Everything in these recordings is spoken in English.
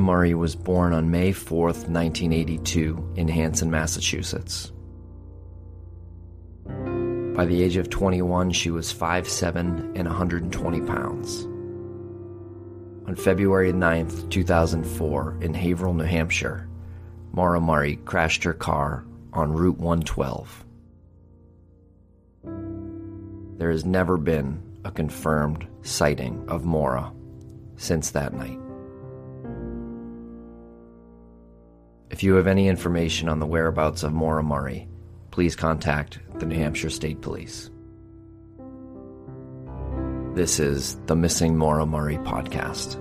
Murray was born on May 4, 1982, in Hanson, Massachusetts. By the age of 21, she was 5'7 and 120 pounds. On February 9, 2004, in Haverhill, New Hampshire, Murray crashed her car on Route 112. There has never been a confirmed sighting of Maura since that night. If you have any information on the whereabouts of Murray, please contact the New Hampshire State Police. This is the Missing Murray podcast.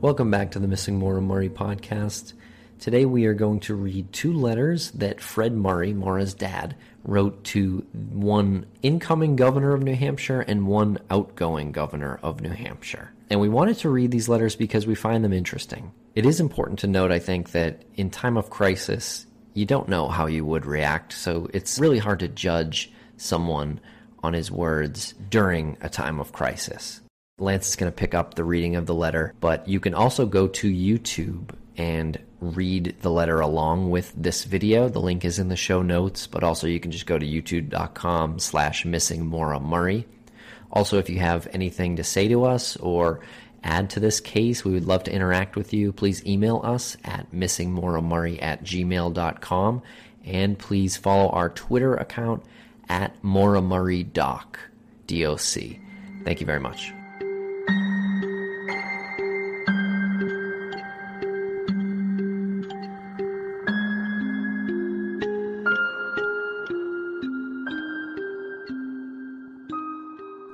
Welcome back to the Missing Murray podcast. Today we are going to read two letters that Fred Murray, Maura's dad, wrote to one incoming governor of New Hampshire and one outgoing governor of New Hampshire. And we wanted to read these letters because we find them interesting. It is important to note, I think, that in time of crisis, you don't know how you would react, so it's really hard to judge someone on his words during a time of crisis. Lance is going to pick up the reading of the letter, but you can also go to YouTube and read the letter along with this video. The link is in the show notes, but also you can just go to youtube.com slash missing Maura Murray. Also, if you have anything to say to us or add to this case, we would love to interact with you. Please email us at missingmauramurray at gmail.com and please follow our Twitter account at Maura Murray Doc, D-O-C. Thank you very much.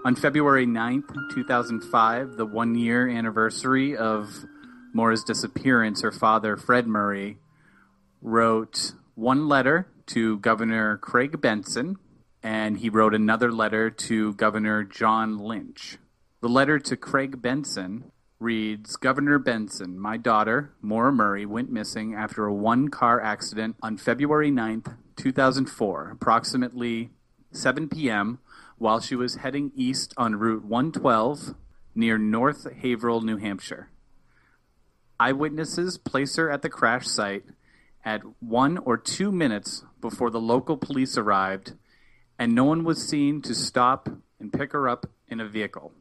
On February 9th, 2005, the one year anniversary of Maura's disappearance, her father, Fred Murray, wrote one letter to Governor Craig Benson, and he wrote another letter to Governor John Lynch. The letter to Craig Benson reads Governor Benson, my daughter, Maura Murray, went missing after a one car accident on February 9th, 2004, approximately 7 p.m while she was heading east on Route 112 near North Haverhill, New Hampshire. Eyewitnesses place her at the crash site at one or two minutes before the local police arrived, and no one was seen to stop and pick her up in a vehicle.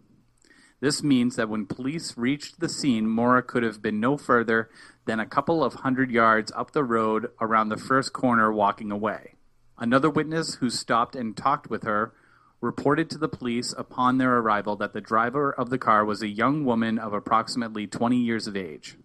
This means that when police reached the scene, Maura could have been no further than a couple of hundred yards up the road around the first corner walking away. Another witness who stopped and talked with her reported to the police upon their arrival that the driver of the car was a young woman of approximately 20 years of age.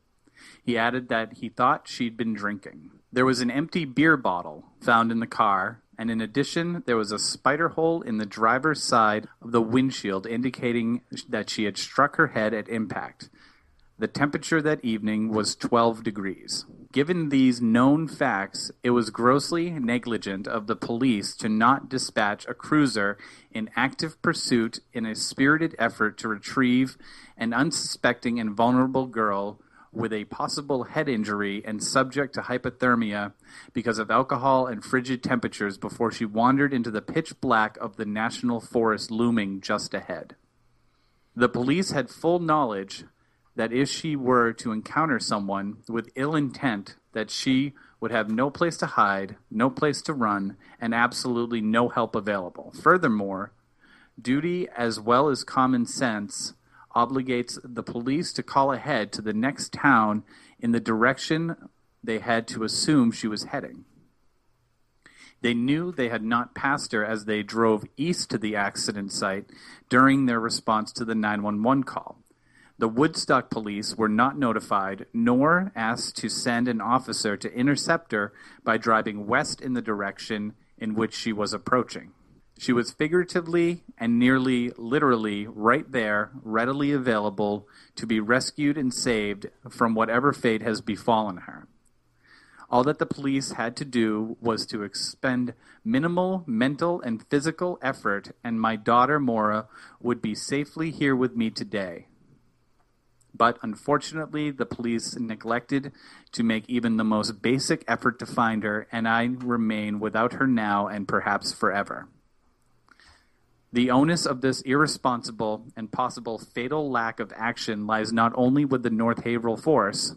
He added that he thought she'd been drinking. There was an empty beer bottle found in the car, and in addition, there was a spider hole in the driver's side of the windshield indicating that she had struck her head at impact. The temperature that evening was 12 degrees. Given these known facts, it was grossly negligent of the police to not dispatch a cruiser in active pursuit in a spirited effort to retrieve an unsuspecting and vulnerable girl with a possible head injury and subject to hypothermia because of alcohol and frigid temperatures before she wandered into the pitch black of the national forest looming just ahead. The police had full knowledge that if she were to encounter someone with ill intent, that she would have no place to hide, no place to run, and absolutely no help available. Furthermore, duty as well as common sense obligates the police to call ahead to the next town in the direction they had to assume she was heading. They knew they had not passed her as they drove east to the accident site during their response to the 911 call. The Woodstock police were not notified nor asked to send an officer to intercept her by driving west in the direction in which she was approaching. She was figuratively and nearly literally right there, readily available to be rescued and saved from whatever fate has befallen her. All that the police had to do was to expend minimal mental and physical effort, and my daughter Maura would be safely here with me today. But unfortunately, the police neglected to make even the most basic effort to find her, and I remain without her now and perhaps forever. The onus of this irresponsible and possible fatal lack of action lies not only with the North Haverhill Force,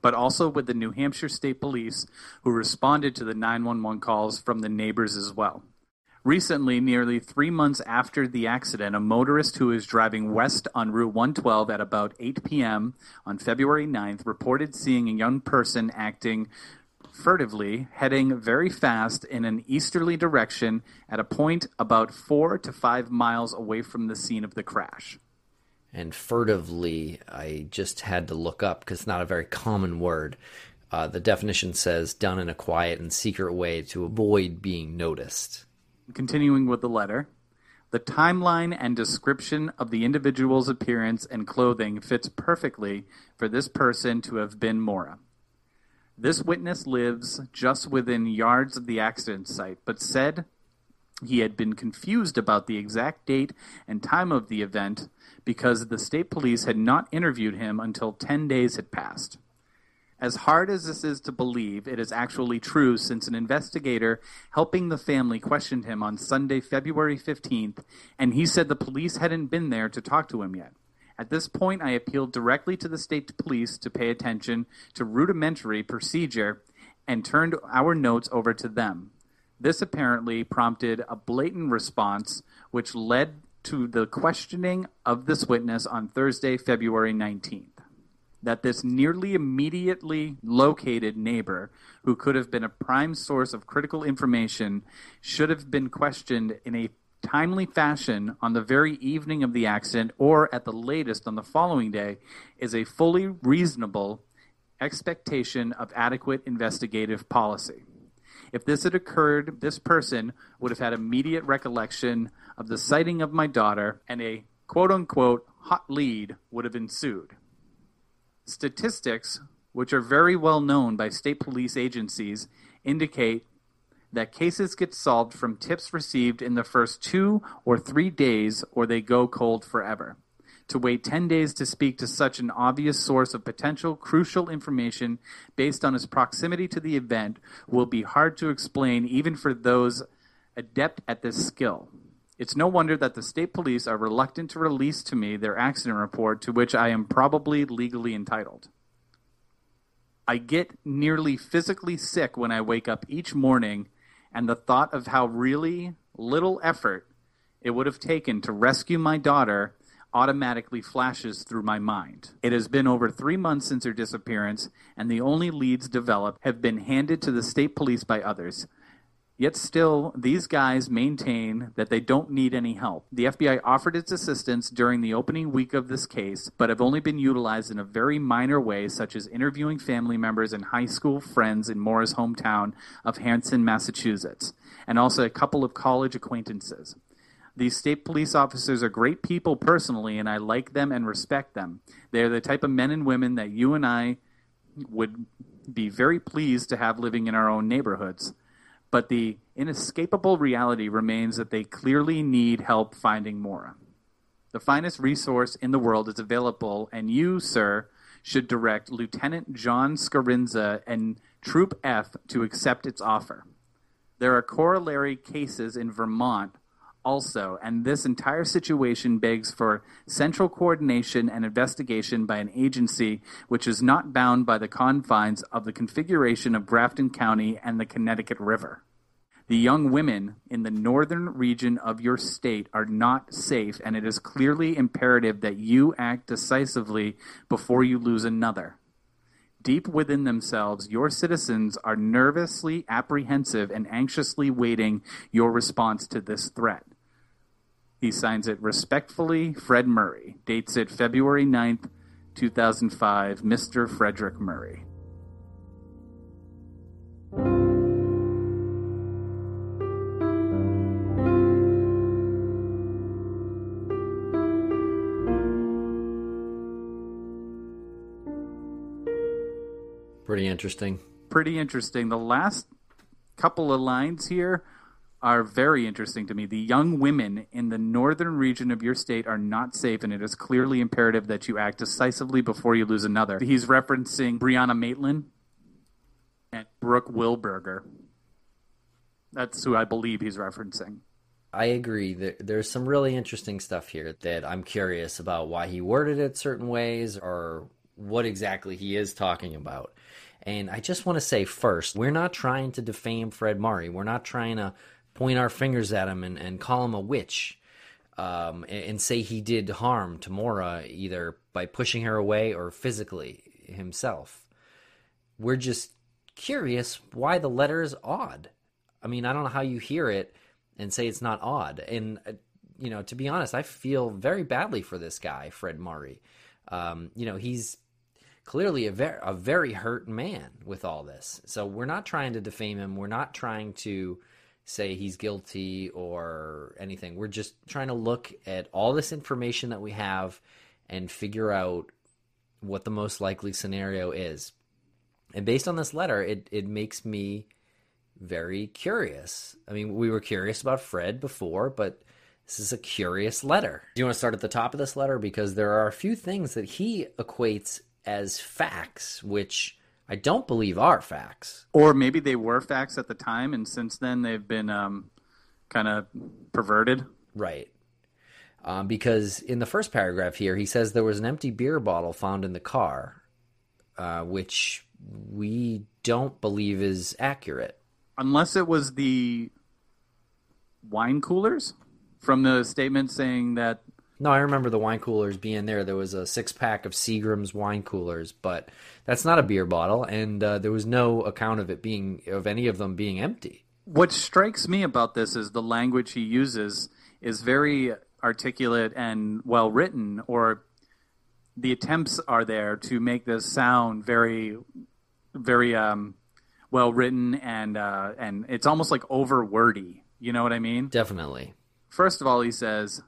but also with the New Hampshire State Police, who responded to the 911 calls from the neighbors as well. Recently, nearly three months after the accident, a motorist who was driving west on Route 112 at about 8 p.m. on February 9th reported seeing a young person acting furtively, heading very fast in an easterly direction at a point about four to five miles away from the scene of the crash. And furtively, I just had to look up because it's not a very common word. Uh, the definition says done in a quiet and secret way to avoid being noticed. Continuing with the letter, the timeline and description of the individual's appearance and clothing fits perfectly for this person to have been Maura. This witness lives just within yards of the accident site, but said he had been confused about the exact date and time of the event because the state police had not interviewed him until 10 days had passed. As hard as this is to believe, it is actually true since an investigator helping the family questioned him on Sunday, February 15th, and he said the police hadn't been there to talk to him yet. At this point, I appealed directly to the state police to pay attention to rudimentary procedure and turned our notes over to them. This apparently prompted a blatant response, which led to the questioning of this witness on Thursday, February 19th. That this nearly immediately located neighbor, who could have been a prime source of critical information, should have been questioned in a timely fashion on the very evening of the accident or at the latest on the following day is a fully reasonable expectation of adequate investigative policy. If this had occurred, this person would have had immediate recollection of the sighting of my daughter, and a quote unquote hot lead would have ensued. Statistics, which are very well known by state police agencies, indicate that cases get solved from tips received in the first two or three days, or they go cold forever. To wait 10 days to speak to such an obvious source of potential crucial information based on its proximity to the event will be hard to explain even for those adept at this skill. It's no wonder that the state police are reluctant to release to me their accident report to which I am probably legally entitled. I get nearly physically sick when I wake up each morning and the thought of how really little effort it would have taken to rescue my daughter automatically flashes through my mind. It has been over three months since her disappearance, and the only leads developed have been handed to the state police by others. Yet still, these guys maintain that they don't need any help. The FBI offered its assistance during the opening week of this case, but have only been utilized in a very minor way, such as interviewing family members and high school friends in Maura's hometown of Hanson, Massachusetts, and also a couple of college acquaintances. These state police officers are great people personally, and I like them and respect them. They are the type of men and women that you and I would be very pleased to have living in our own neighborhoods. But the inescapable reality remains that they clearly need help finding Maura. The finest resource in the world is available, and you, sir, should direct Lieutenant John Scarinza and Troop F to accept its offer. There are corollary cases in Vermont also, and this entire situation begs for central coordination and investigation by an agency which is not bound by the confines of the configuration of Grafton County and the Connecticut River. The young women in the northern region of your state are not safe, and it is clearly imperative that you act decisively before you lose another. Deep within themselves, your citizens are nervously apprehensive and anxiously waiting your response to this threat. He signs it respectfully, Fred Murray. Dates it February 9th, 2005, Mr. Frederick Murray. Pretty interesting. Pretty interesting. The last couple of lines here are very interesting to me. The young women in the northern region of your state are not safe, and it is clearly imperative that you act decisively before you lose another. He's referencing Brianna Maitland and Brooke Wilberger. That's who I believe he's referencing. I agree. There, there's some really interesting stuff here that I'm curious about why he worded it certain ways or what exactly he is talking about. And I just want to say first, we're not trying to defame Fred Murray. We're not trying to point our fingers at him and, and call him a witch um, and, and say he did harm to Maura either by pushing her away or physically himself. We're just curious why the letter is odd. I mean, I don't know how you hear it and say it's not odd. And, uh, you know, to be honest, I feel very badly for this guy, Fred Murray. Um, you know, he's clearly a very, a very hurt man with all this. So we're not trying to defame him. We're not trying to say he's guilty or anything. We're just trying to look at all this information that we have and figure out what the most likely scenario is. And based on this letter, it, it makes me very curious. I mean, we were curious about Fred before, but this is a curious letter. Do you want to start at the top of this letter? Because there are a few things that he equates as facts, which I don't believe are facts. Or maybe they were facts at the time, and since then they've been um, kind of perverted. Right. Um, because in the first paragraph here, he says there was an empty beer bottle found in the car, uh, which we don't believe is accurate. Unless it was the wine coolers from the statement saying that no, I remember the wine coolers being there. There was a six pack of Seagram's wine coolers, but that's not a beer bottle, and uh, there was no account of it being of any of them being empty. What strikes me about this is the language he uses is very articulate and well written, or the attempts are there to make this sound very, very um, well written, and uh, and it's almost like over wordy. You know what I mean? Definitely. First of all, he says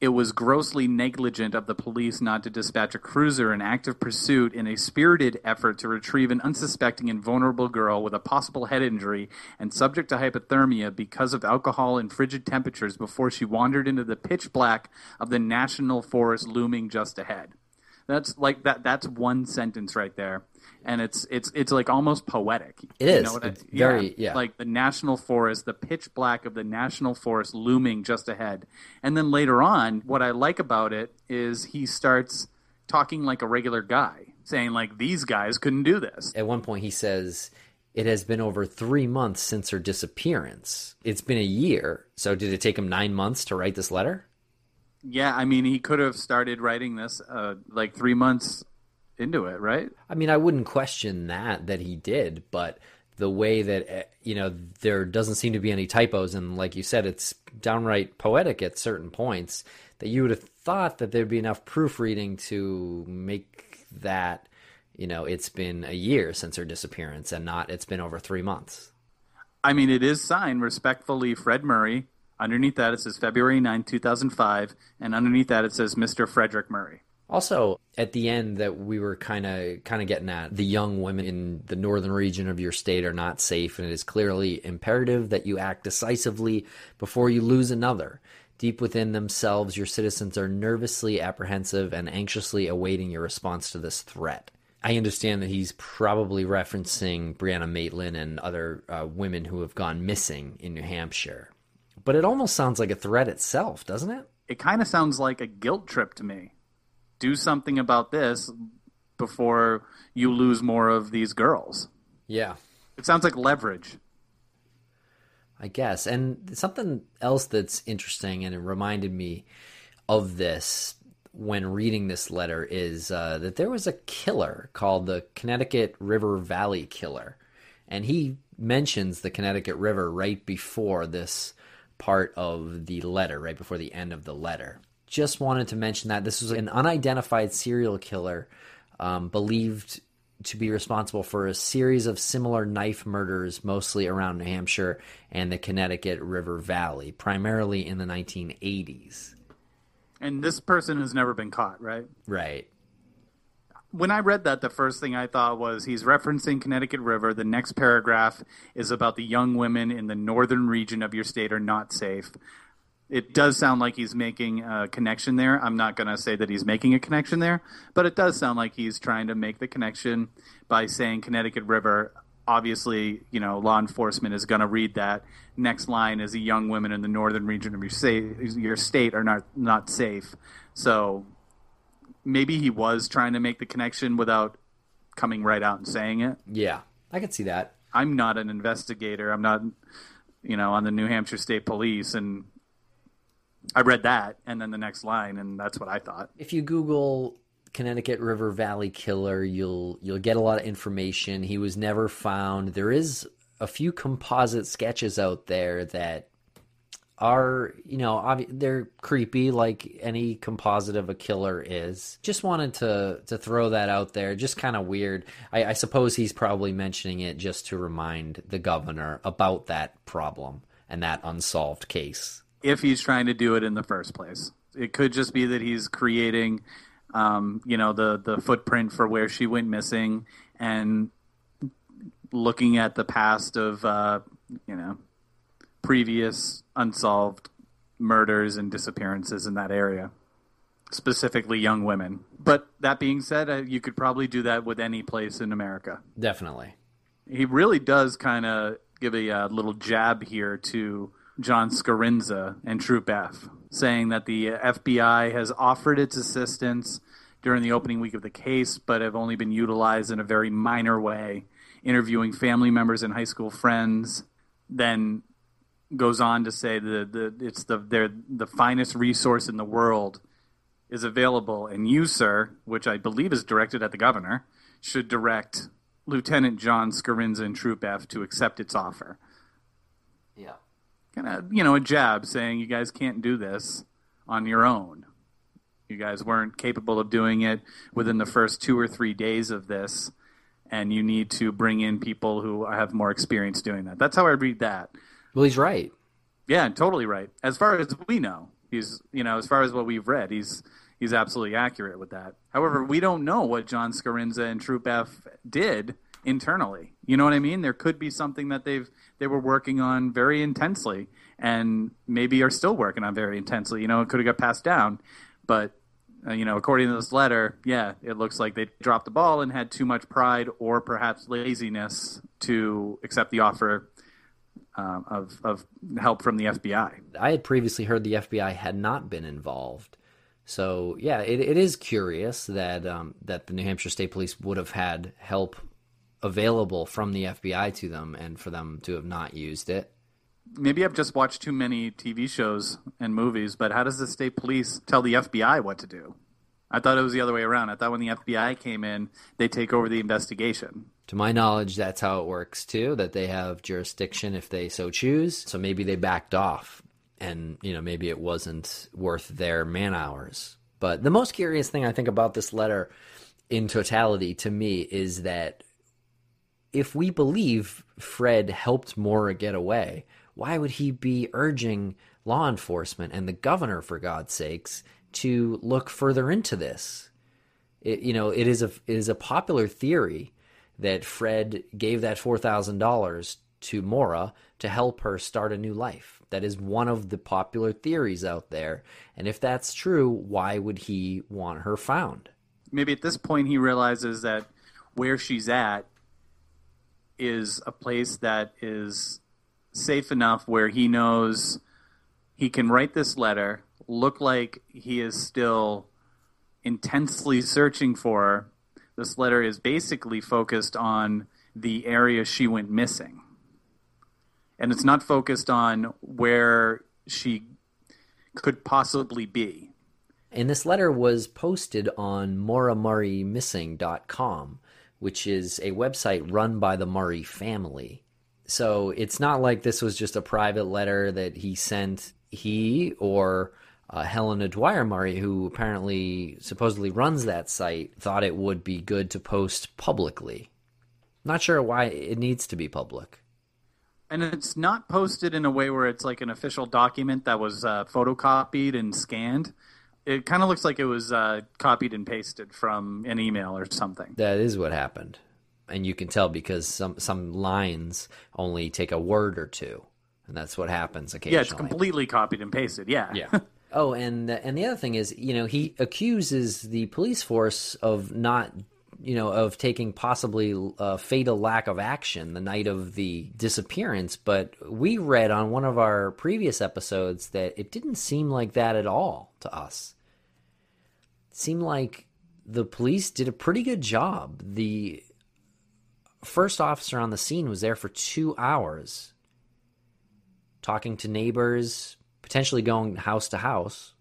it was grossly negligent of the police not to dispatch a cruiser in active pursuit in a spirited effort to retrieve an unsuspecting and vulnerable girl with a possible head injury and subject to hypothermia because of alcohol and frigid temperatures before she wandered into the pitch black of the national forest looming just ahead. That's like that. That's one sentence right there, and it's it's it's like almost poetic. It You know what I- very- yeah. Like the national forest, the pitch black of the national forest looming just ahead, and then later on, what I like about it is he starts talking like a regular guy, saying like these guys couldn't do this. At one point, he says, It has been over three months since her disappearance. It's been a year. So, did it take him nine months to write this letter? Yeah, I mean, he could have started writing this uh, like three months into it, right? I mean, I wouldn't question that that he did, but the way that uh, you know there doesn't seem to be any typos, and like you said, it's downright poetic at certain points. That you would have thought that there'd be enough proofreading to make that you know it's been a year since her disappearance, and not it's been over three months. I mean, it is signed respectfully Fred Murray. Underneath that, it says February 9, 2005. And underneath that, it says Mr. Frederick Murray. Also, at the end, that we were kind of kind of getting at, the young women in the northern region of your state are not safe, and it is clearly imperative that you act decisively before you lose another. Deep within themselves, your citizens are nervously apprehensive and anxiously awaiting your response to this threat. I understand that he's probably referencing Brianna Maitland and other uh, women who have gone missing in New Hampshire. But it almost sounds like a threat itself, doesn't it? It kind of sounds like a guilt trip to me. Do something about this before you lose more of these girls. Yeah. It sounds like leverage. I guess. And something else that's interesting and it reminded me of this when reading this letter is uh, that there was a killer called the Connecticut River Valley Killer. And he mentions the Connecticut River right before this part of the letter, right before the end of the letter. Just wanted to mention that this was an unidentified serial killer um, believed to be responsible for a series of similar knife murders, mostly around New Hampshire and the Connecticut River Valley, primarily in the 1980s. And this person has never been caught, right? Right. When I read that, the first thing I thought was he's referencing Connecticut River. The next paragraph is about the young women in the northern region of your state are not safe. It does sound like he's making a connection there. I'm not going to say that he's making a connection there, but it does sound like he's trying to make the connection by saying Connecticut River. Obviously, you know, law enforcement is going to read that. Next line is the young women in the northern region of your state, your state are not not safe. So maybe he was trying to make the connection without coming right out and saying it. Yeah, I could see that. I'm not an investigator. I'm not, you know, on the New Hampshire State Police, and I read that, and then the next line, and that's what I thought. If you Google Connecticut River Valley Killer, you'll you'll get a lot of information. He was never found. There is a few composite sketches out there that are you know obvi- they're creepy like any composite of a killer is. Just wanted to to throw that out there just kind of weird. I, I suppose he's probably mentioning it just to remind the governor about that problem and that unsolved case. If he's trying to do it in the first place. It could just be that he's creating, um, you know, the the footprint for where she went missing and looking at the past of, uh, you know, previous unsolved murders and disappearances in that area, specifically young women. But that being said, uh, you could probably do that with any place in America. definitely He really does kind of give a uh, little jab here to John Scarinza and Troop F, saying that the FBI has offered its assistance during the opening week of the case, but have only been utilized in a very minor way, interviewing family members and high school friends. Then goes on to say that the, it's the they're the finest resource in the world is available, and you, sir, which I believe is directed at the governor, should direct Lieutenant John Scarinza and Troop F to accept its offer. yeah Kind of, you know, a jab saying you guys can't do this on your own. You guys weren't capable of doing it within the first two or three days of this, and you need to bring in people who have more experience doing that. That's how I read that. Well he's right Yeah, totally right. As far as we know, he's you know, as far as what we've read, he's he's absolutely accurate with that. However, we don't know what John Scarinza and Troop F did internally. You know what I mean? There could be something that they've they were working on very intensely and maybe are still working on very intensely. You know, it could have got passed down, but uh, you know, according to this letter, yeah, it looks like they dropped the ball and had too much pride or perhaps laziness to accept the offer um, of of help from the FBI. I had previously heard the FBI had not been involved. So yeah, it, it is curious that um, that the New Hampshire State Police would have had help available from the FBI to them, and for them to have not used it. Maybe I've just watched too many TV shows and movies, but how does the state police tell the FBI what to do? I thought it was the other way around. I thought when the FBI came in, they take over the investigation. To my knowledge, that's how it works too. That they have jurisdiction if they so choose. So maybe they backed off, and you know maybe it wasn't worth their man hours. But the most curious thing I think about this letter, in totality, to me, is that if we believe Fred helped Maura get away, why would he be urging law enforcement and the governor, for God's sakes, to look further into this? It, you know, it is a it is a popular theory that Fred gave that four thousand dollars to Maura to help her start a new life. That is one of the popular theories out there. And if that's true, why would he want her found? Maybe at this point he realizes that where she's at is a place that is safe enough where he knows he can write this letter, look like he is still intensely searching for her. This letter is basically focused on the area she went missing. And it's not focused on where she could possibly be. And this letter was posted on MauraMurrayMissing.com, which is a website run by the Murray family. So it's not like this was just a private letter that he sent. He or uh, Helena Dwyer Murray, who apparently supposedly runs that site, thought it would be good to post publicly. Not sure why it needs to be public. And it's not posted in a way where it's like an official document that was uh, photocopied and scanned. It kind of looks like it was uh, copied and pasted from an email or something. That is what happened. And you can tell because some, some lines only take a word or two. And that's what happens occasionally. Yeah, it's completely copied and pasted. Yeah. Yeah. Oh, and and the other thing is, you know, he accuses the police force of not, you know, of taking possibly a fatal lack of action the night of the disappearance. But we read on one of our previous episodes that it didn't seem like that at all to us. It seemed like the police did a pretty good job. The first officer on the scene was there for two hours, talking to neighbors, potentially going house to house.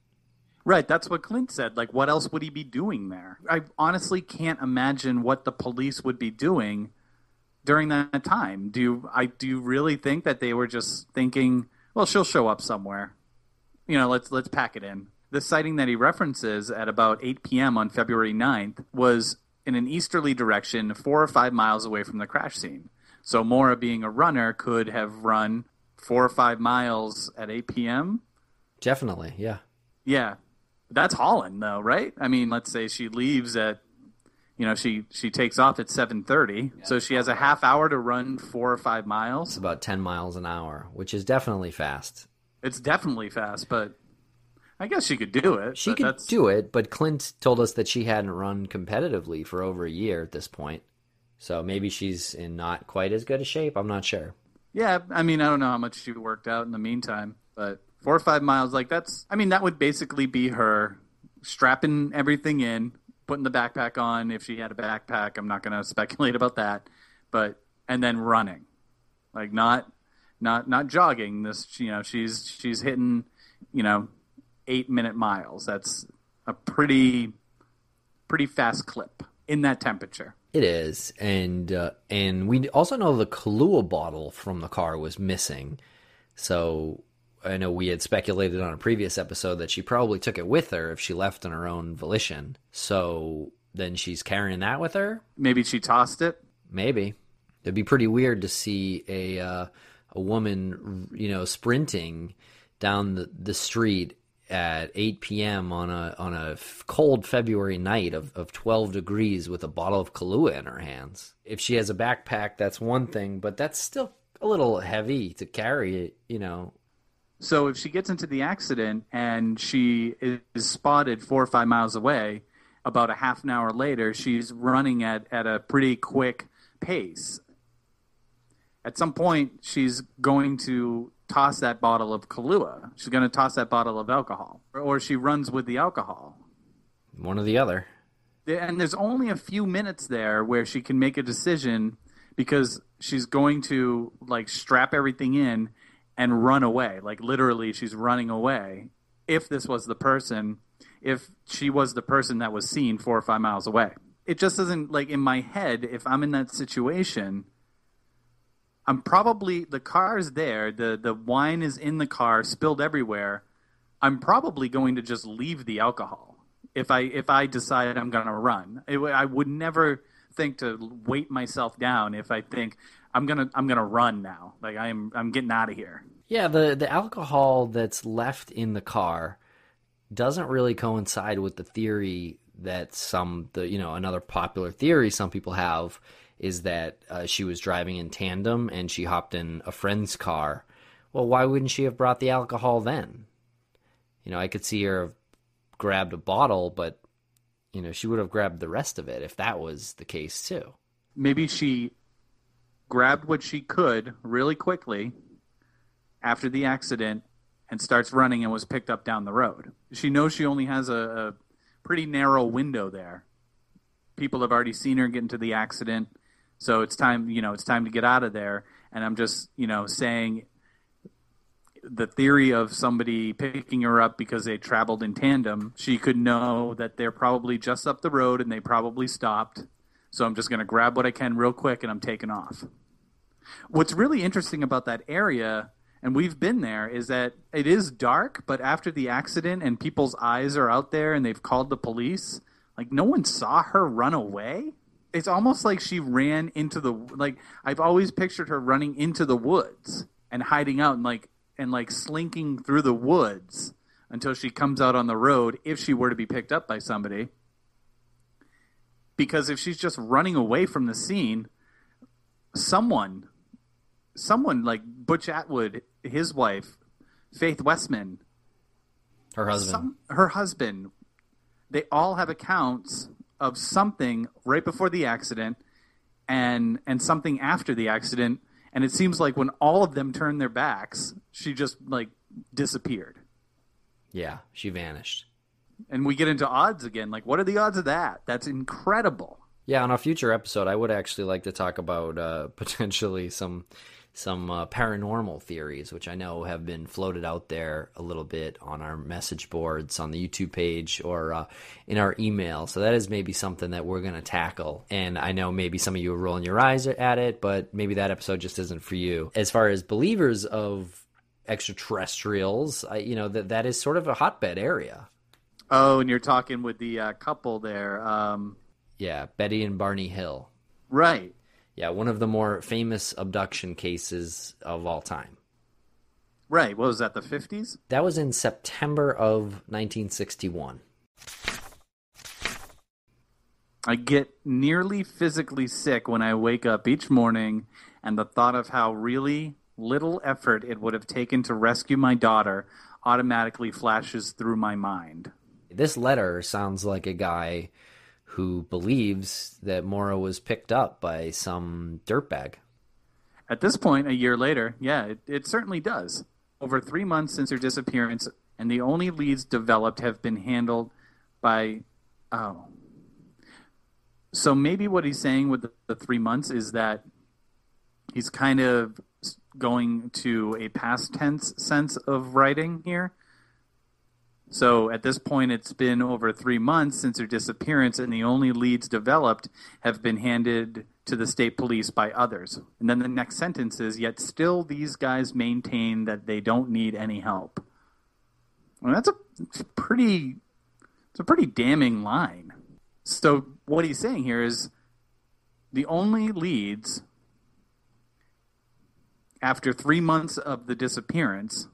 Right, that's what Clint said. Like, what else would he be doing there? I honestly can't imagine what the police would be doing during that time. Do you, I do you really think that they were just thinking, well, she'll show up somewhere. You know, let's let's pack it in. The sighting that he references at about 8 p.m. on February 9th was in an easterly direction, four or five miles away from the crash scene. So Maura, being a runner, could have run four or five miles at 8 p.m. Definitely, yeah. Yeah, that's Holland, though, right? I mean, let's say she leaves at, you know, she she takes off at 7:30, so she has a half hour to run four or five miles. It's about 10 miles an hour, which is definitely fast. It's definitely fast, but I guess she could do it. She could that's, do it, but Clint told us that she hadn't run competitively for over a year at this point. So maybe she's in not quite as good a shape. I'm not sure. Yeah, I mean, I don't know how much she worked out in the meantime, but four or five miles, like that's, I mean, that would basically be her strapping everything in, putting the backpack on if she had a backpack. I'm not going to speculate about that, but, and then running. Like, not, not, not jogging. This, you know, she's, she's hitting, you know, eight minute miles. That's a pretty, pretty fast clip in that temperature. It is, and uh, and we also know the Kahlua bottle from the car was missing. So I know we had speculated on a previous episode that she probably took it with her if she left on her own volition. So then she's carrying that with her. Maybe she tossed it. Maybe it'd be pretty weird to see a uh, a woman, you know, sprinting down the, the street at 8 p.m. on a on a cold February night of, of 12 degrees with a bottle of Kahlua in her hands. If she has a backpack, that's one thing, but that's still a little heavy to carry you know. So if she gets into the accident and she is spotted four or five miles away, about a half an hour later, she's running at, at a pretty quick pace. At some point, she's going to toss that bottle of Kahlua. She's going to toss that bottle of alcohol, or she runs with the alcohol. One or the other. And there's only a few minutes there where she can make a decision because she's going to like strap everything in and run away. Like literally, she's running away. If this was the person, if she was the person that was seen four or five miles away, it just doesn't like in my head. If I'm in that situation, I'm probably the car's there. the The wine is in the car, spilled everywhere. I'm probably going to just leave the alcohol if I if I decide I'm going to run. It, I would never think to weight myself down if I think I'm gonna I'm gonna run now. Like I'm I'm getting out of here. Yeah, the the alcohol that's left in the car doesn't really coincide with the theory that some the you know another popular theory some people have is that uh, she was driving in tandem and she hopped in a friend's car. Well, why wouldn't she have brought the alcohol then? You know, I could see her have grabbed a bottle, but you know, she would have grabbed the rest of it if that was the case too. Maybe she grabbed what she could really quickly after the accident and starts running and was picked up down the road. She knows she only has a, a pretty narrow window there. People have already seen her get into the accident, so it's time. You know, it's time to get out of there. And I'm just, you know, saying the theory of somebody picking her up because they traveled in tandem, she could know that they're probably just up the road and they probably stopped. So I'm just going to grab what I can real quick and I'm taking off. What's really interesting about that area, and we've been there, is that it is dark, but after the accident and people's eyes are out there and they've called the police, like no one saw her run away. It's almost like she ran into the like I've always pictured her running into the woods and hiding out and like and like slinking through the woods until she comes out on the road if she were to be picked up by somebody. Because if she's just running away from the scene, someone, someone like Butch Atwood, his wife, Faith Westman, Her husband. some, her husband, they all have accounts of something right before the accident and and something after the accident and it seems like when all of them turned their backs she just like disappeared. Yeah, she vanished. and we get into odds again. Like what are the odds of that? That's incredible. Yeah, on a future episode, I would actually like to talk about uh, potentially some some uh, paranormal theories, which I know have been floated out there a little bit on our message boards, on the YouTube page, or uh, in our email. So that is maybe something that we're going to tackle. And I know maybe some of you are rolling your eyes at it, but maybe that episode just isn't for you. As far as believers of extraterrestrials, I, you know that that is sort of a hotbed area. oh and you're talking with the uh, couple there um, Yeah, Betty and Barney Hill. right Yeah, one of the more famous abduction cases of all time. right what was that the 50s That was in September of 1961. I get nearly physically sick when I wake up each morning and the thought of how really little effort it would have taken to rescue my daughter automatically flashes through my mind. This letter sounds like a guy who believes that Maura was picked up by some dirtbag. At this point, a year later, yeah, it, it certainly does. Over three months since her disappearance, and the only leads developed have been handled by. Oh. So maybe what he's saying with the, the three months is that he's kind of going to a past tense sense of writing here. So at this point, it's been over three months since her disappearance, and the only leads developed have been handed to the state police by others. And then the next sentence is, yet still these guys maintain that they don't need any help. Well, that's a, it's a pretty, it's a pretty damning line. So what he's saying here is, the only leads after three months of the disappearance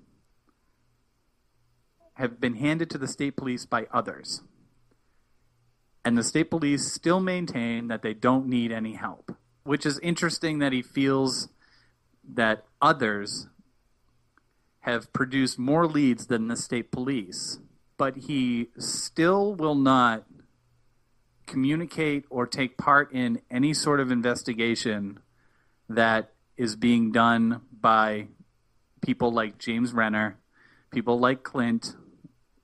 have been handed to the state police by others. And the state police still maintain that they don't need any help, which is interesting that he feels that others have produced more leads than the state police, but he still will not communicate or take part in any sort of investigation that is being done by people like James Renner, people like Clint.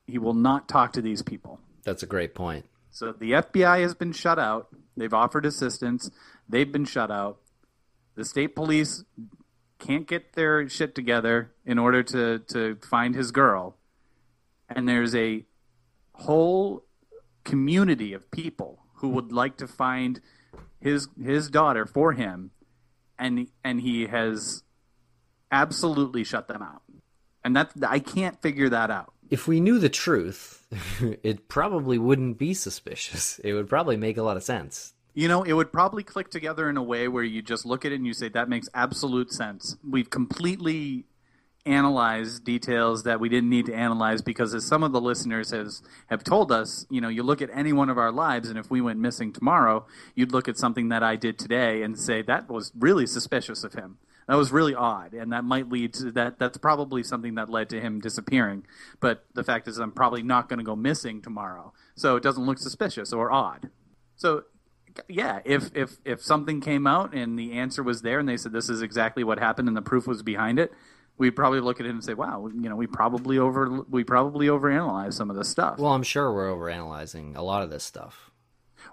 He will not talk to these people. That's a great point. So the FBI has been shut out. They've offered assistance. They've been shut out. The state police can't get their shit together in order to, to find his girl. And there's a whole community of people who would like to find his his daughter for him and and he has absolutely shut them out. And that I can't figure that out. If we knew the truth, it probably wouldn't be suspicious. It would probably make a lot of sense. You know, it would probably click together in a way where you just look at it and you say, that makes absolute sense. We've completely analyzed details that we didn't need to analyze because, as some of the listeners has, have told us, you know, you look at any one of our lives, and if we went missing tomorrow, you'd look at something that I did today and say, that was really suspicious of him. That was really odd, and that might lead to that. That's probably something that led to him disappearing. But the fact is, I'm probably not going to go missing tomorrow, so it doesn't look suspicious or odd. So yeah, if if if something came out and the answer was there and they said this is exactly what happened and the proof was behind it, we probably look at it and say, "Wow, you know, we probably over we probably overanalyze some of this stuff." Well, I'm sure we're overanalyzing a lot of this stuff.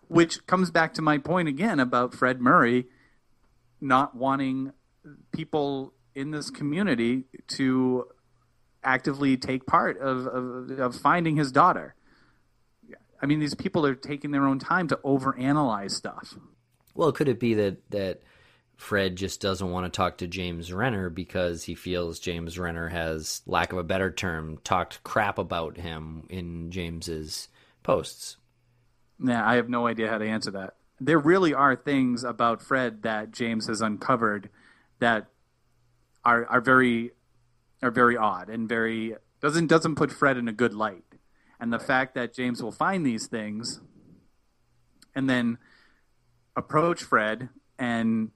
Which comes back to my point again about Fred Murray not wanting people in this community to actively take part of, of, of finding his daughter. I mean, these people are taking their own time to overanalyze stuff. Well, could it be that that Fred just doesn't want to talk to James Renner because he feels James Renner has, lack of a better term, talked crap about him in James's posts? Yeah, I have no idea how to answer that. There really are things about Fred that James has uncovered that are are very are very odd and very doesn't doesn't put Fred in a good light. And the fact that James will find these things and then approach Fred and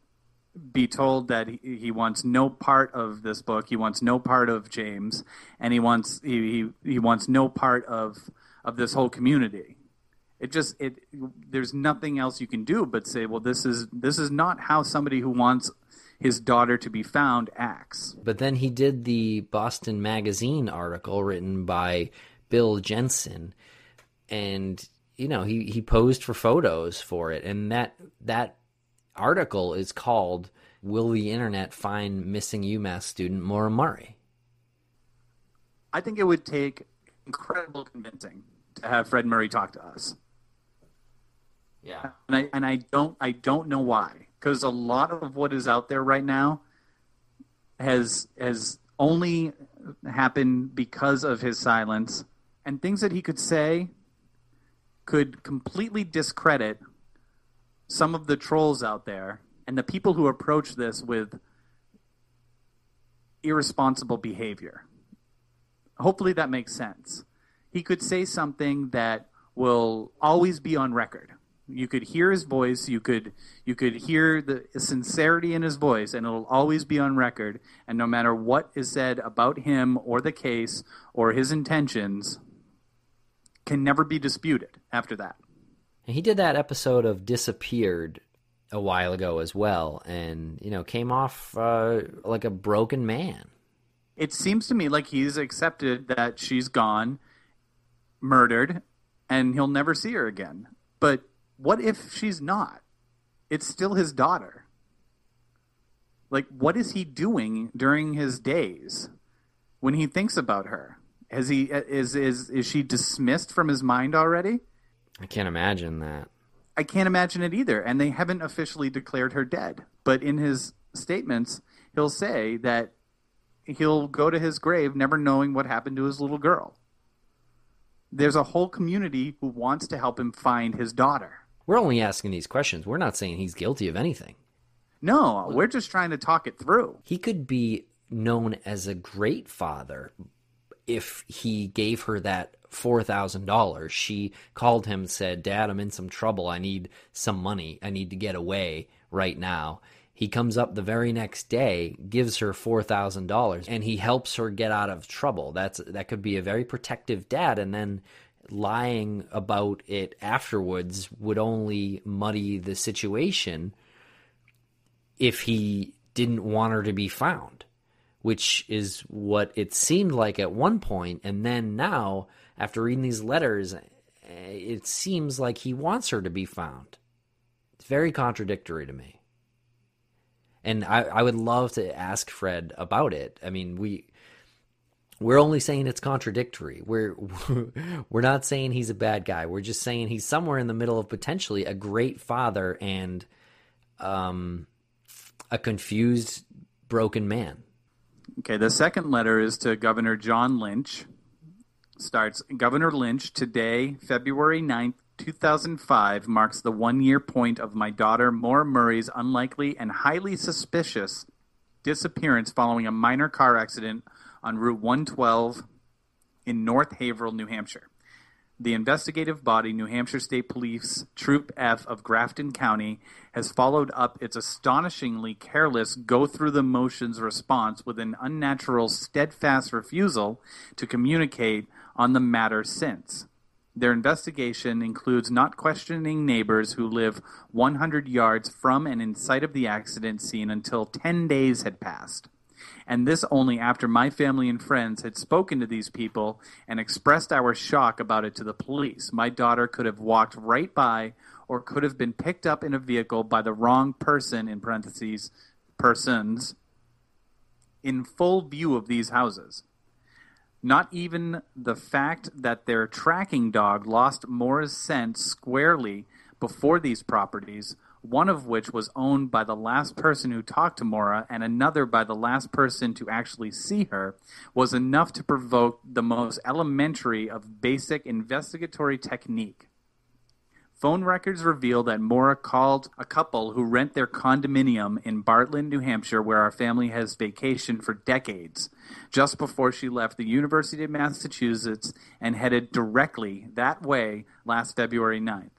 be told that he, he wants no part of this book. He wants no part of James, and he wants he, he, he wants no part of of this whole community. It just it there's nothing else you can do but say, well, this is this is not how somebody who wants his daughter to be found acts. But then he did the Boston Magazine article written by Bill Jensen, and you know he he posed for photos for it, and that that article is called "Will the Internet Find Missing UMass Student Maura Murray?" I think it would take incredible convincing to have Fred Murray talk to us. Yeah, and I and I don't I don't know why because a lot of what is out there right now has has only happened because of his silence and things that he could say could completely discredit some of the trolls out there and the people who approach this with irresponsible behavior. Hopefully that makes sense. He could say something that will always be on record. You could hear his voice, you could you could hear the sincerity in his voice and it'll always be on record and no matter what is said about him or the case or his intentions can never be disputed after that. And he did that episode of Disappeared a while ago as well, and you know came off uh, like a broken man. It seems to me like he's accepted that she's gone, murdered, and he'll never see her again. But what if she's not? It's still his daughter. Like, what is he doing during his days when he thinks about her? Has he is is is she dismissed from his mind already? I can't imagine that. I can't imagine it either. And they haven't officially declared her dead. But in his statements, he'll say that he'll go to his grave never knowing what happened to his little girl. There's a whole community who wants to help him find his daughter. We're only asking these questions. We're not saying he's guilty of anything. No, we're just trying to talk it through. He could be known as a great father if he gave her that $4,000. She called him and said, Dad, I'm in some trouble. I need some money. I need to get away right now. He comes up the very next day, gives her $4,000, and he helps her get out of trouble. That's That could be a very protective dad. And then lying about it afterwards would only muddy the situation if he didn't want her to be found which is what it seemed like at one point. And then now after reading these letters it seems like he wants her to be found. It's very contradictory to me. And I, I would love to ask fred about it. I mean we we're only saying it's contradictory. We're we're not saying he's a bad guy. We're just saying he's somewhere in the middle of potentially a great father and um a confused broken man. Okay, the second letter is to Governor John Lynch. Starts Governor Lynch, today, February 9th, 2005, marks the one year point of my daughter Maura Murray's unlikely and highly suspicious disappearance following a minor car accident on Route 112 in North Haverhill, New Hampshire. The investigative body, New Hampshire State Police Troop F of Grafton County, has followed up its astonishingly careless go through the motions response with an unnatural, steadfast refusal to communicate on the matter since. Their investigation includes not questioning neighbors who live 100 yards from and in sight of the accident scene until 10 days had passed. And this only after my family and friends had spoken to these people and expressed our shock about it to the police. My daughter could have walked right by or could have been picked up in a vehicle by the wrong person, in parentheses, persons, in full view of these houses. Not even the fact that their tracking dog lost Maura's scent squarely before these properties, one of which was owned by the last person who talked to Maura and another by the last person to actually see her, was enough to provoke the most elementary of basic investigatory technique. Phone records reveal that Maura called a couple who rent their condominium in Bartlett, New Hampshire, where our family has vacationed for decades, just before she left the University of Massachusetts and headed directly that way last February 9th.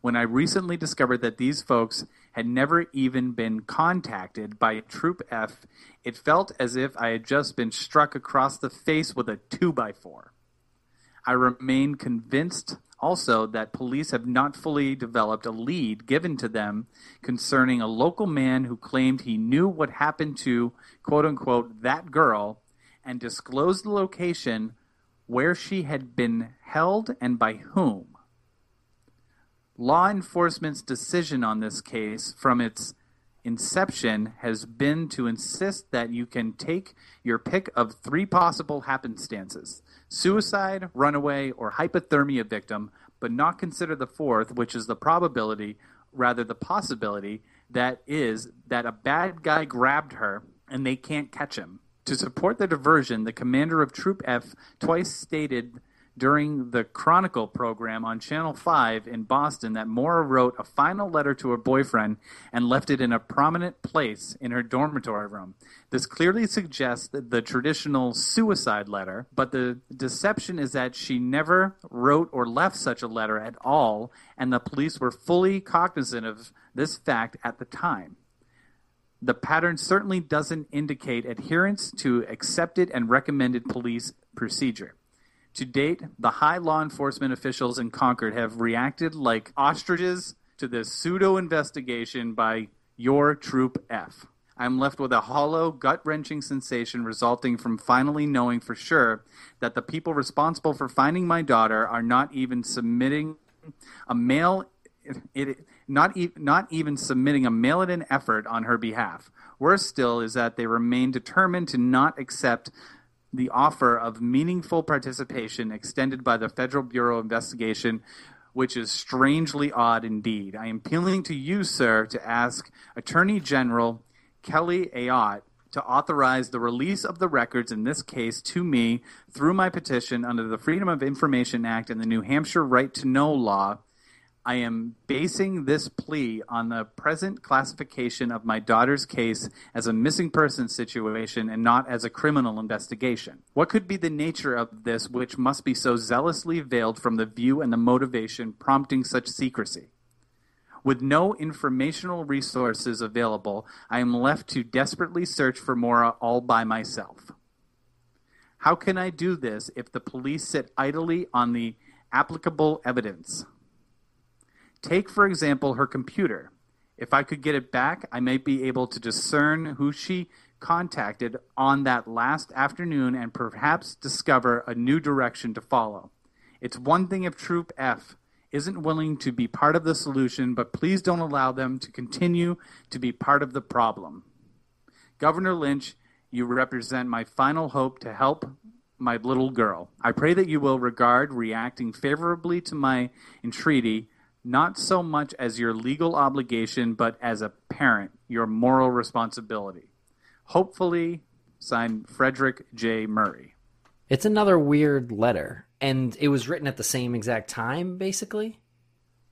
When I recently discovered that these folks had never even been contacted by Troop F, it felt as if I had just been struck across the face with a 2 by 4 I remain convinced also that police have not fully developed a lead given to them concerning a local man who claimed he knew what happened to quote unquote that girl and disclosed the location where she had been held and by whom. Law enforcement's decision on this case from its inception has been to insist that you can take your pick of three possible happenstances suicide, runaway, or hypothermia victim, but not consider the fourth, which is the probability, rather the possibility, that is that a bad guy grabbed her and they can't catch him. To support the diversion, the commander of Troop F twice stated during the Chronicle program on Channel 5 in Boston that Maura wrote a final letter to her boyfriend and left it in a prominent place in her dormitory room. This clearly suggests the traditional suicide letter, but the deception is that she never wrote or left such a letter at all, and the police were fully cognizant of this fact at the time. The pattern certainly doesn't indicate adherence to accepted and recommended police procedure. To date, the high law enforcement officials in Concord have reacted like ostriches to this pseudo investigation by your Troop F. I'm left with a hollow, gut wrenching sensation resulting from finally knowing for sure that the people responsible for finding my daughter are not even submitting a mail. It, not, e- not even submitting a mail in effort on her behalf. Worse still is that they remain determined to not accept the offer of meaningful participation extended by the Federal Bureau of Investigation, which is strangely odd indeed. I am appealing to you, sir, to ask Attorney General Kelly Ayotte to authorize the release of the records in this case to me through my petition under the Freedom of Information Act and the New Hampshire Right to Know law I am basing this plea on the present classification of my daughter's case as a missing person situation and not as a criminal investigation. What could be the nature of this which must be so zealously veiled from the view and the motivation prompting such secrecy? With no informational resources available, I am left to desperately search for Maura all by myself. How can I do this if the police sit idly on the applicable evidence? Take, for example, her computer. If I could get it back, I might be able to discern who she contacted on that last afternoon and perhaps discover a new direction to follow. It's one thing if Troop F isn't willing to be part of the solution, but please don't allow them to continue to be part of the problem. Governor Lynch, you represent my final hope to help my little girl. I pray that you will regard reacting favorably to my entreaty not so much as your legal obligation, but as a parent, your moral responsibility. Hopefully, signed Frederick J. Murray. It's another weird letter, and it was written at the same exact time, basically.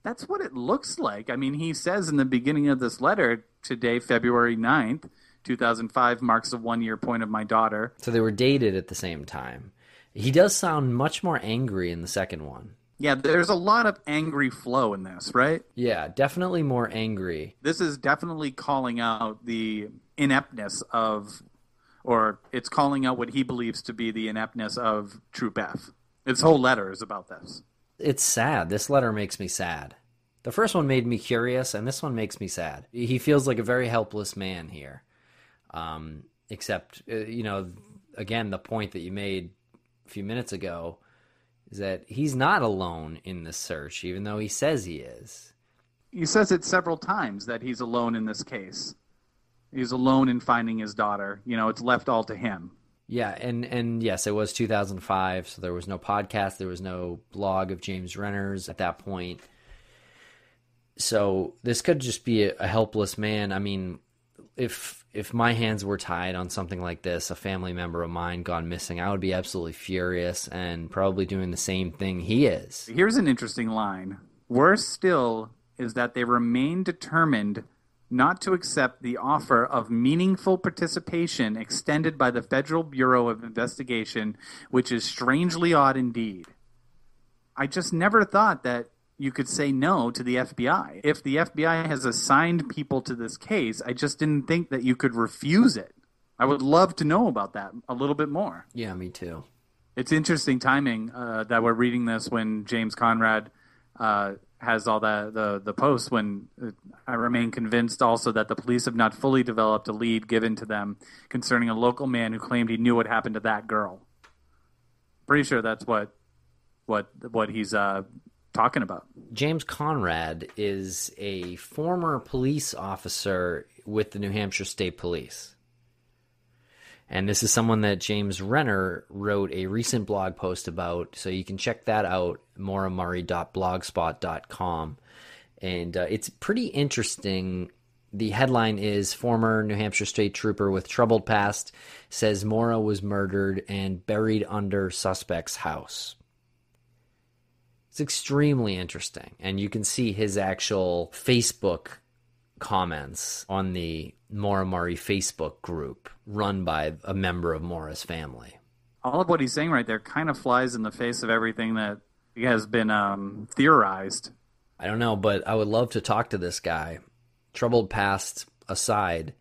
That's what it looks like. I mean, he says in the beginning of this letter, today, February 9th, 2005, marks the one year point of my daughter. So they were dated at the same time. He does sound much more angry in the second one. Yeah, there's a lot of angry flow in this, right? Yeah, definitely more angry. This is definitely calling out the ineptness of, or it's calling out what he believes to be the ineptness of Troop F. Its whole letter is about this. It's sad. This letter makes me sad. The first one made me curious, and this one makes me sad. He feels like a very helpless man here. Um, except, uh, you know, again, the point that you made a few minutes ago is that he's not alone in the search, even though he says he is. He says it several times that he's alone in this case. He's alone in finding his daughter. You know, it's left all to him. Yeah, and and yes, it was 2005, so there was no podcast, there was no blog of James Renner's at that point. So this could just be a, a helpless man. I mean, if if my hands were tied on something like this, a family member of mine gone missing, I would be absolutely furious and probably doing the same thing he is. Here's an interesting line. Worse still is that they remain determined not to accept the offer of meaningful participation extended by the Federal Bureau of Investigation, which is strangely odd indeed. I just never thought that you could say no to the FBI. If the FBI has assigned people to this case, I just didn't think that you could refuse it. I would love to know about that a little bit more. Yeah, me too. It's interesting timing uh, that we're reading this when James Conrad uh, has all the, the, the posts. When uh, I remain convinced also that the police have not fully developed a lead given to them concerning a local man who claimed he knew what happened to that girl. Pretty sure that's what what what he's uh, talking about. James Conrad is a former police officer with the New Hampshire State Police. And this is someone that James Renner wrote a recent blog post about, so you can check that out, mauramurray.blogspot.com. And uh, it's pretty interesting. The headline is Former New Hampshire State Trooper with Troubled Past says Maura was murdered and buried under suspect's house. It's extremely interesting. And you can see his actual Facebook comments on the Murray Facebook group run by a member of Maura's family. All of what he's saying right there kind of flies in the face of everything that has been um, theorized. I don't know, but I would love to talk to this guy. Troubled past aside,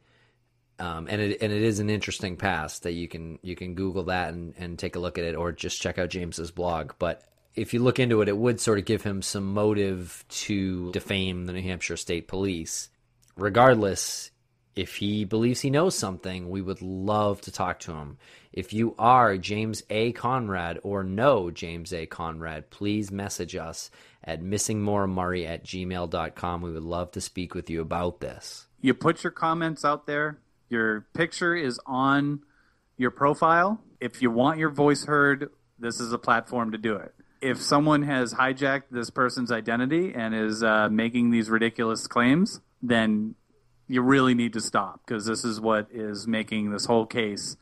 um, and it and it is an interesting past that you can you can Google that and, and take a look at it, or just check out James's blog. But if you look into it, it would sort of give him some motive to defame the New Hampshire State Police. Regardless, if he believes he knows something, we would love to talk to him. If you are James A. Conrad or know James A. Conrad, please message us at missingmauramurray at gmail.com. We would love to speak with you about this. You put your comments out there, your picture is on your profile. If you want your voice heard, this is a platform to do it if someone has hijacked this person's identity and is uh, making these ridiculous claims, then you really need to stop because this is what is making this whole case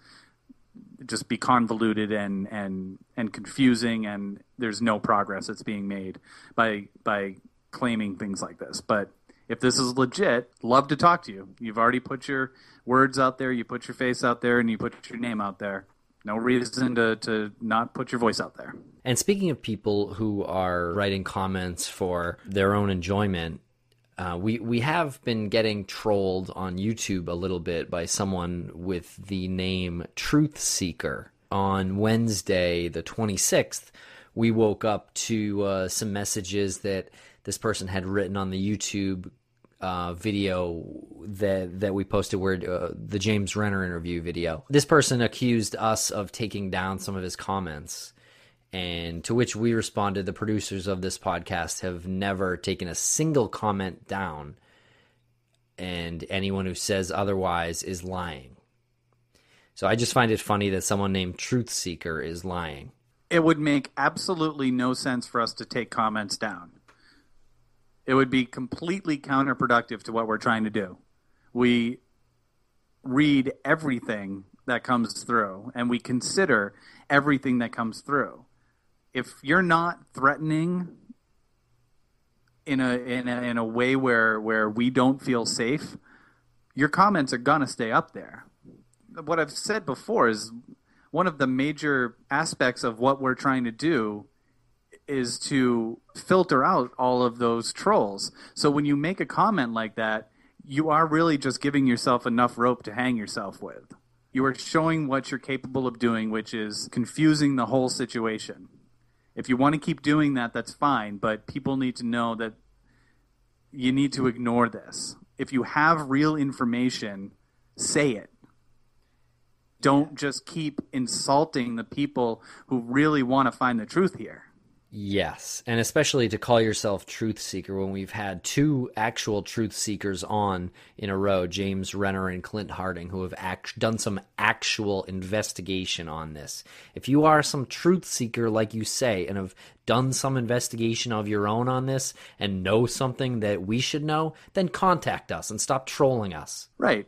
just be convoluted and and and confusing and there's no progress that's being made by by claiming things like this. But if this is legit love to talk to you. You've already put your words out there you put your face out there and you put your name out there no reason to, to not put your voice out there and speaking of people who are writing comments for their own enjoyment, uh, we we have been getting trolled on YouTube a little bit by someone with the name Truth Seeker. On Wednesday, the 26th, we woke up to uh, some messages that this person had written on the YouTube uh, video that that we posted, where uh, the James Renner interview video. This person accused us of taking down some of his comments and to which we responded, the producers of this podcast have never taken a single comment down. And anyone who says otherwise is lying. So I just find it funny that someone named Truth Seeker is lying. It would make absolutely no sense for us to take comments down. It would be completely counterproductive to what we're trying to do. We read everything that comes through and we consider everything that comes through if you're not threatening in a in a, in a way where where we don't feel safe, your comments are gonna stay up there. What I've said before is one of the major aspects of what we're trying to do is to filter out all of those trolls. So when you make a comment like that, you are really just giving yourself enough rope to hang yourself with. You are showing what you're capable of doing, which is confusing the whole situation. If you want to keep doing that, that's fine, but people need to know that you need to ignore this. If you have real information, say it. don't just keep insulting the people who really want to find the truth here. Yes, and especially to call yourself truth seeker when we've had two actual truth seekers on in a row, James Renner and Clint Harding, who have act- done some actual investigation on this. If you are some truth seeker, like you say, and have done some investigation of your own on this and know something that we should know, then contact us and stop trolling us. Right.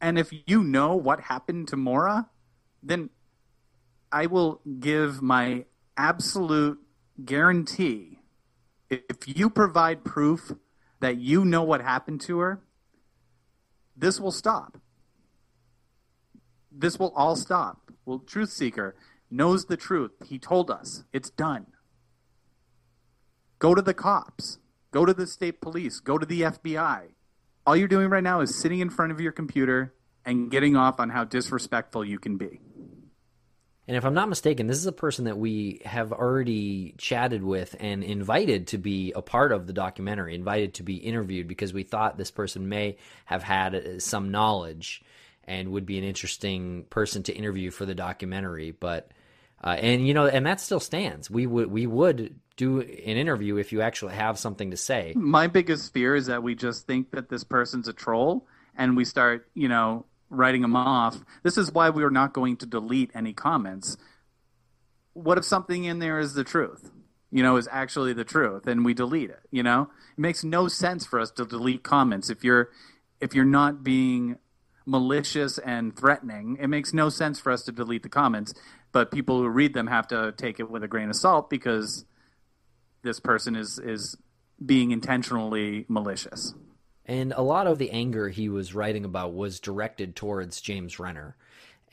And if you know what happened to Maura, then I will give my absolute guarantee if you provide proof that you know what happened to her, this will stop. This will all stop. Well, Truth Seeker knows the truth. He told us. It's done. Go to the cops. Go to the state police. Go to the FBI. All you're doing right now is sitting in front of your computer and getting off on how disrespectful you can be. And if I'm not mistaken, this is a person that we have already chatted with and invited to be a part of the documentary, invited to be interviewed because we thought this person may have had uh, some knowledge and would be an interesting person to interview for the documentary. But uh, and you know, and that still stands. We would we would do an interview if you actually have something to say. My biggest fear is that we just think that this person's a troll and we start, you know, writing them off. This is why we are not going to delete any comments. What if something in there is the truth? You know, is actually the truth, and we delete it. You know, it makes no sense for us to delete comments if you're if you're not being malicious and threatening. It makes no sense for us to delete the comments, but people who read them have to take it with a grain of salt because this person is is being intentionally malicious. And a lot of the anger he was writing about was directed towards James Renner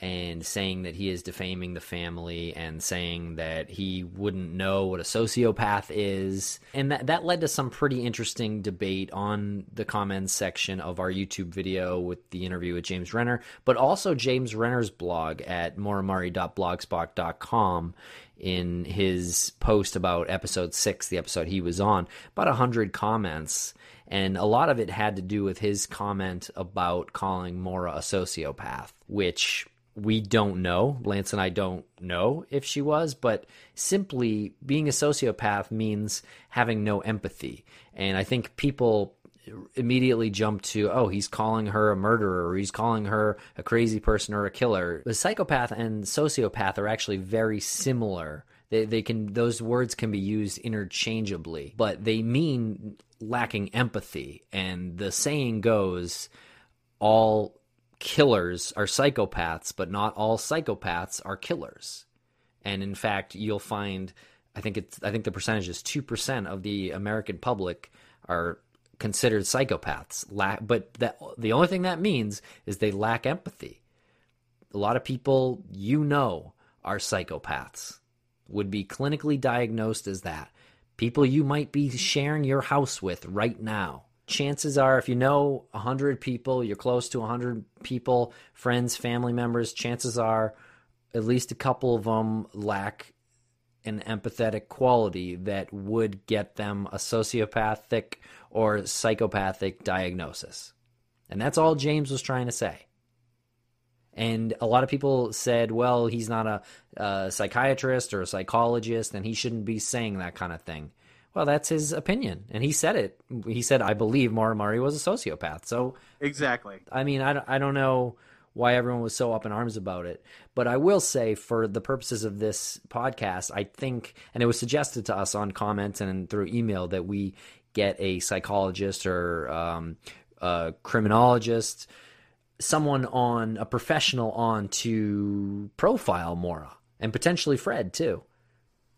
and saying that he is defaming the family and saying that he wouldn't know what a sociopath is. And that, that led to some pretty interesting debate on the comments section of our YouTube video with the interview with James Renner, but also James Renner's blog at mauramurray.blogspot.com in his post about episode six, the episode he was on, about a hundred comments and a lot of it had to do with his comment about calling Maura a sociopath, which we don't know. Lance and I don't know if she was, but simply being a sociopath means having no empathy. And I think people immediately jump to, oh, he's calling her a murderer or he's calling her a crazy person or a killer. The psychopath and sociopath are actually very similar. They, they can those words can be used interchangeably, but they mean lacking empathy. And the saying goes, all killers are psychopaths, but not all psychopaths are killers. And in fact, you'll find I think it's I think the percentage is 2% of the American public are considered psychopaths. Lack, But that the only thing that means is they lack empathy. A lot of people you know are psychopaths. Would be clinically diagnosed as that people you might be sharing your house with right now. Chances are, if you know 100 people, you're close to 100 people, friends, family members, chances are at least a couple of them lack an empathetic quality that would get them a sociopathic or psychopathic diagnosis. And that's all James was trying to say. And a lot of people said, well, he's not a, a, psychiatrist or a psychologist and he shouldn't be saying that kind of thing. Well, that's his opinion. And he said it. He said, I believe Murray was a sociopath. So, exactly. I mean, I, I don't know why everyone was so up in arms about it. But I will say, for the purposes of this podcast, I think, and it was suggested to us on comments and through email that we get a psychologist or um, a criminologist someone on a professional on to profile Maura and potentially Fred too.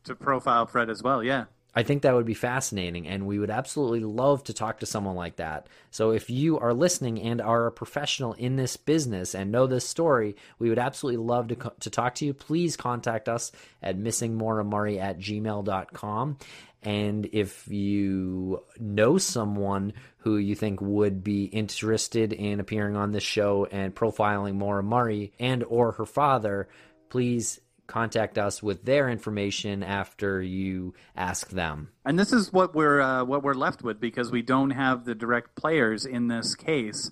To profile Fred as well, yeah. I think that would be fascinating, and we would absolutely love to talk to someone like that. So, if you are listening and are a professional in this business and know this story, we would absolutely love to, co- to talk to you. Please contact us at missingmauramurray at gmail.com. And if you know someone who you think would be interested in appearing on this show and profiling Murray and or her father, please contact us with their information after you ask them. And this is what we're uh, what we're left with because we don't have the direct players in this case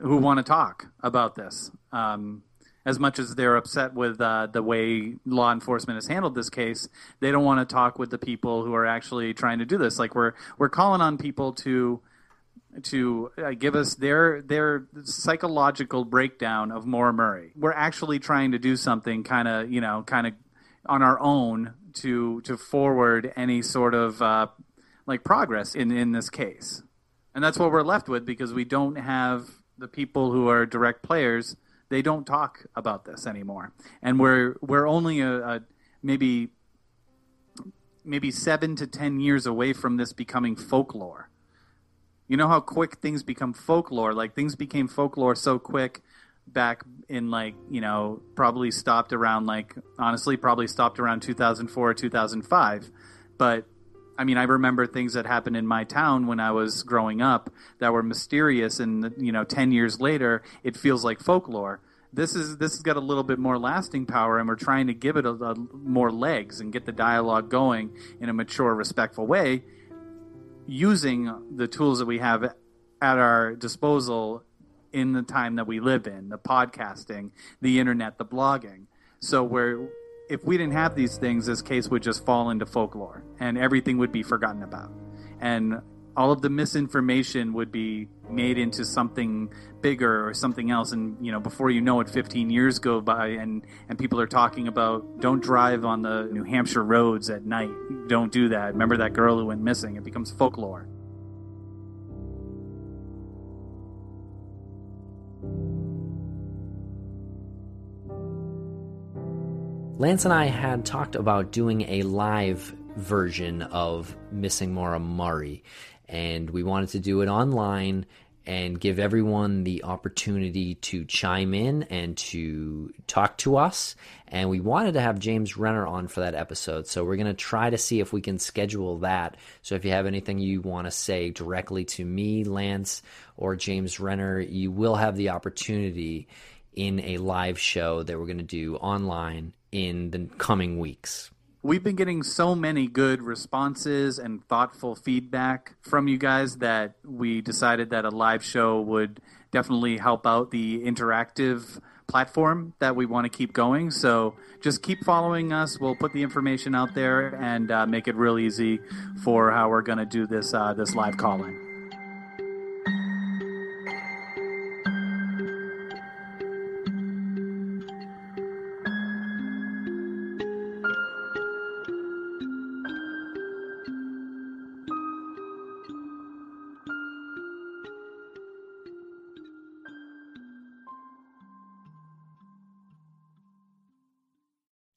who want to talk about this. Um, as much as they're upset with uh, the way law enforcement has handled this case, they don't want to talk with the people who are actually trying to do this. Like we're we're calling on people to to uh, give us their their psychological breakdown of Maura Murray. We're actually trying to do something kind of you know kind of on our own to to forward any sort of uh, like progress in in this case, and that's what we're left with because we don't have the people who are direct players. They don't talk about this anymore, and we're we're only a, a maybe maybe seven to ten years away from this becoming folklore. You know how quick things become folklore? Like things became folklore so quick back in like, you know, probably stopped around like honestly probably stopped around 2004 or 2005. But I mean, I remember things that happened in my town when I was growing up that were mysterious and you know, 10 years later it feels like folklore. This is this has got a little bit more lasting power, and we're trying to give it a, a more legs and get the dialogue going in a mature, respectful way using the tools that we have at our disposal in the time that we live in the podcasting the internet the blogging so where if we didn't have these things this case would just fall into folklore and everything would be forgotten about. And all of the misinformation would be made into something bigger or something else. And you know before you know it 15 years go by and and people are talking about don't drive on the New Hampshire roads at night. Don't do that. Remember that girl who went missing? It becomes folklore Lance and I had talked about doing a live version of Missing Maura Murray, and we wanted to do it online and give everyone the opportunity to chime in and to talk to us. And we wanted to have James Renner on for that episode. So we're going to try to see if we can schedule that. So if you have anything you want to say directly to me, Lance, or James Renner, you will have the opportunity in a live show that we're going to do online in the coming weeks. We've been getting so many good responses and thoughtful feedback from you guys that we decided that a live show would definitely help out the interactive platform that we want to keep going. So just keep following us. We'll put the information out there and uh, make it real easy for how we're going to do this uh, this live calling.